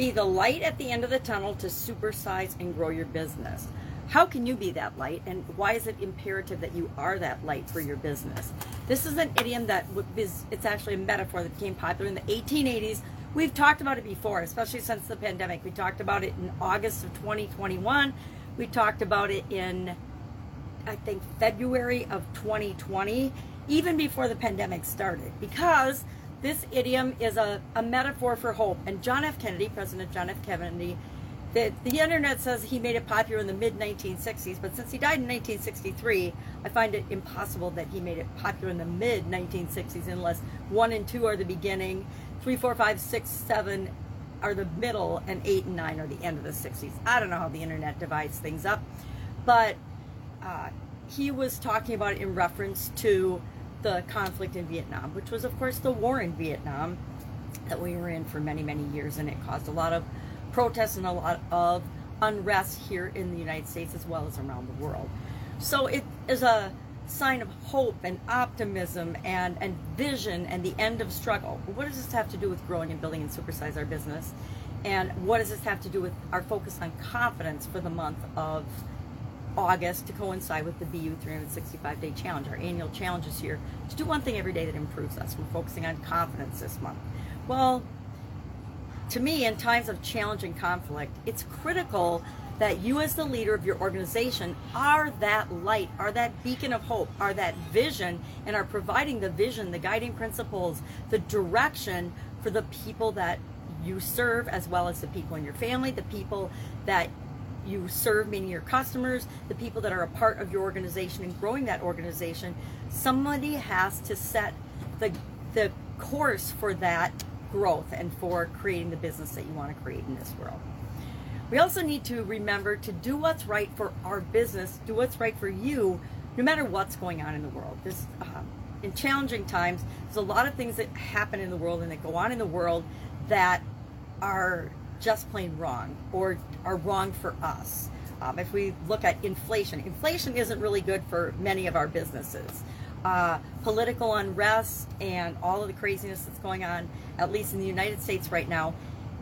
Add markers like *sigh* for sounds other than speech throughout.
Be the light at the end of the tunnel to supersize and grow your business. How can you be that light, and why is it imperative that you are that light for your business? This is an idiom that is, it's actually a metaphor that became popular in the 1880s. We've talked about it before, especially since the pandemic. We talked about it in August of 2021. We talked about it in, I think, February of 2020, even before the pandemic started, because this idiom is a, a metaphor for hope. And John F. Kennedy, President John F. Kennedy, the, the internet says he made it popular in the mid 1960s, but since he died in 1963, I find it impossible that he made it popular in the mid 1960s unless one and two are the beginning, three, four, five, six, seven are the middle, and eight and nine are the end of the 60s. I don't know how the internet divides things up, but uh, he was talking about in reference to the conflict in Vietnam, which was, of course, the war in Vietnam that we were in for many, many years, and it caused a lot of protests and a lot of unrest here in the United States as well as around the world. So it is a sign of hope and optimism and, and vision and the end of struggle. What does this have to do with growing and building and supersize our business? And what does this have to do with our focus on confidence for the month of August to coincide with the BU 365 day challenge, our annual challenge year, to do one thing every day that improves us. We're focusing on confidence this month. Well, to me, in times of challenge and conflict, it's critical that you, as the leader of your organization, are that light, are that beacon of hope, are that vision, and are providing the vision, the guiding principles, the direction for the people that you serve, as well as the people in your family, the people that you serve, meaning your customers, the people that are a part of your organization and growing that organization. Somebody has to set the the course for that growth and for creating the business that you want to create in this world. We also need to remember to do what's right for our business, do what's right for you, no matter what's going on in the world. This, uh, in challenging times, there's a lot of things that happen in the world and that go on in the world that are just plain wrong or are wrong for us. Um, if we look at inflation, inflation isn't really good for many of our businesses uh, political unrest and all of the craziness that's going on, at least in the United States right now,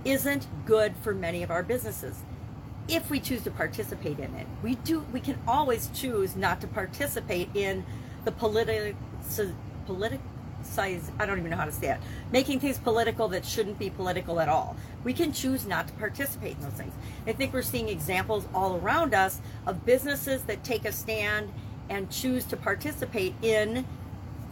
isn't good for many of our businesses. If we choose to participate in it, we do. We can always choose not to participate in the political, political size. I don't even know how to say it. Making things political that shouldn't be political at all. We can choose not to participate in those things. I think we're seeing examples all around us of businesses that take a stand and choose to participate in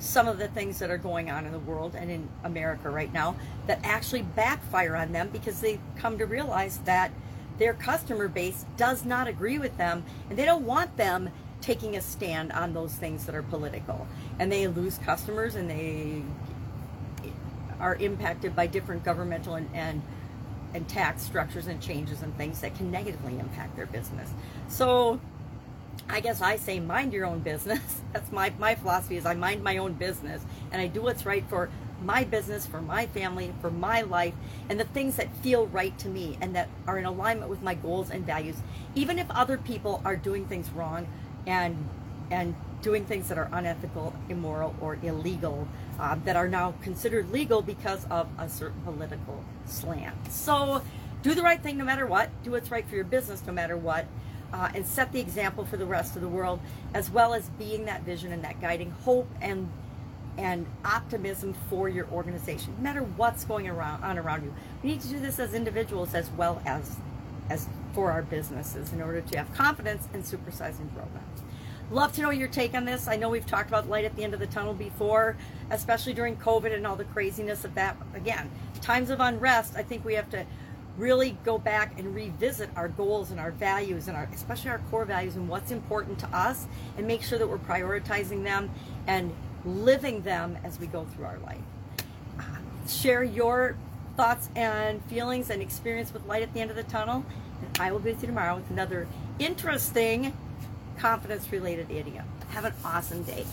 some of the things that are going on in the world and in America right now that actually backfire on them because they come to realize that their customer base does not agree with them and they don't want them taking a stand on those things that are political and they lose customers and they are impacted by different governmental and, and and tax structures and changes and things that can negatively impact their business. So I guess I say mind your own business. *laughs* That's my, my philosophy is I mind my own business and I do what's right for my business, for my family, for my life, and the things that feel right to me and that are in alignment with my goals and values. Even if other people are doing things wrong and and doing things that are unethical, immoral, or illegal, uh, that are now considered legal because of a certain political slant. So do the right thing no matter what. Do what's right for your business no matter what uh, and set the example for the rest of the world, as well as being that vision and that guiding hope and and optimism for your organization, no matter what's going around on around you. We need to do this as individuals as well as as for our businesses in order to have confidence and supersize and grow them. Love to know your take on this. I know we've talked about light at the end of the tunnel before, especially during COVID and all the craziness of that. Again, times of unrest, I think we have to really go back and revisit our goals and our values and our especially our core values and what's important to us and make sure that we're prioritizing them and living them as we go through our life. Uh, share your thoughts and feelings and experience with light at the end of the tunnel. And I will be with you tomorrow with another interesting confidence related idiom. Have an awesome day.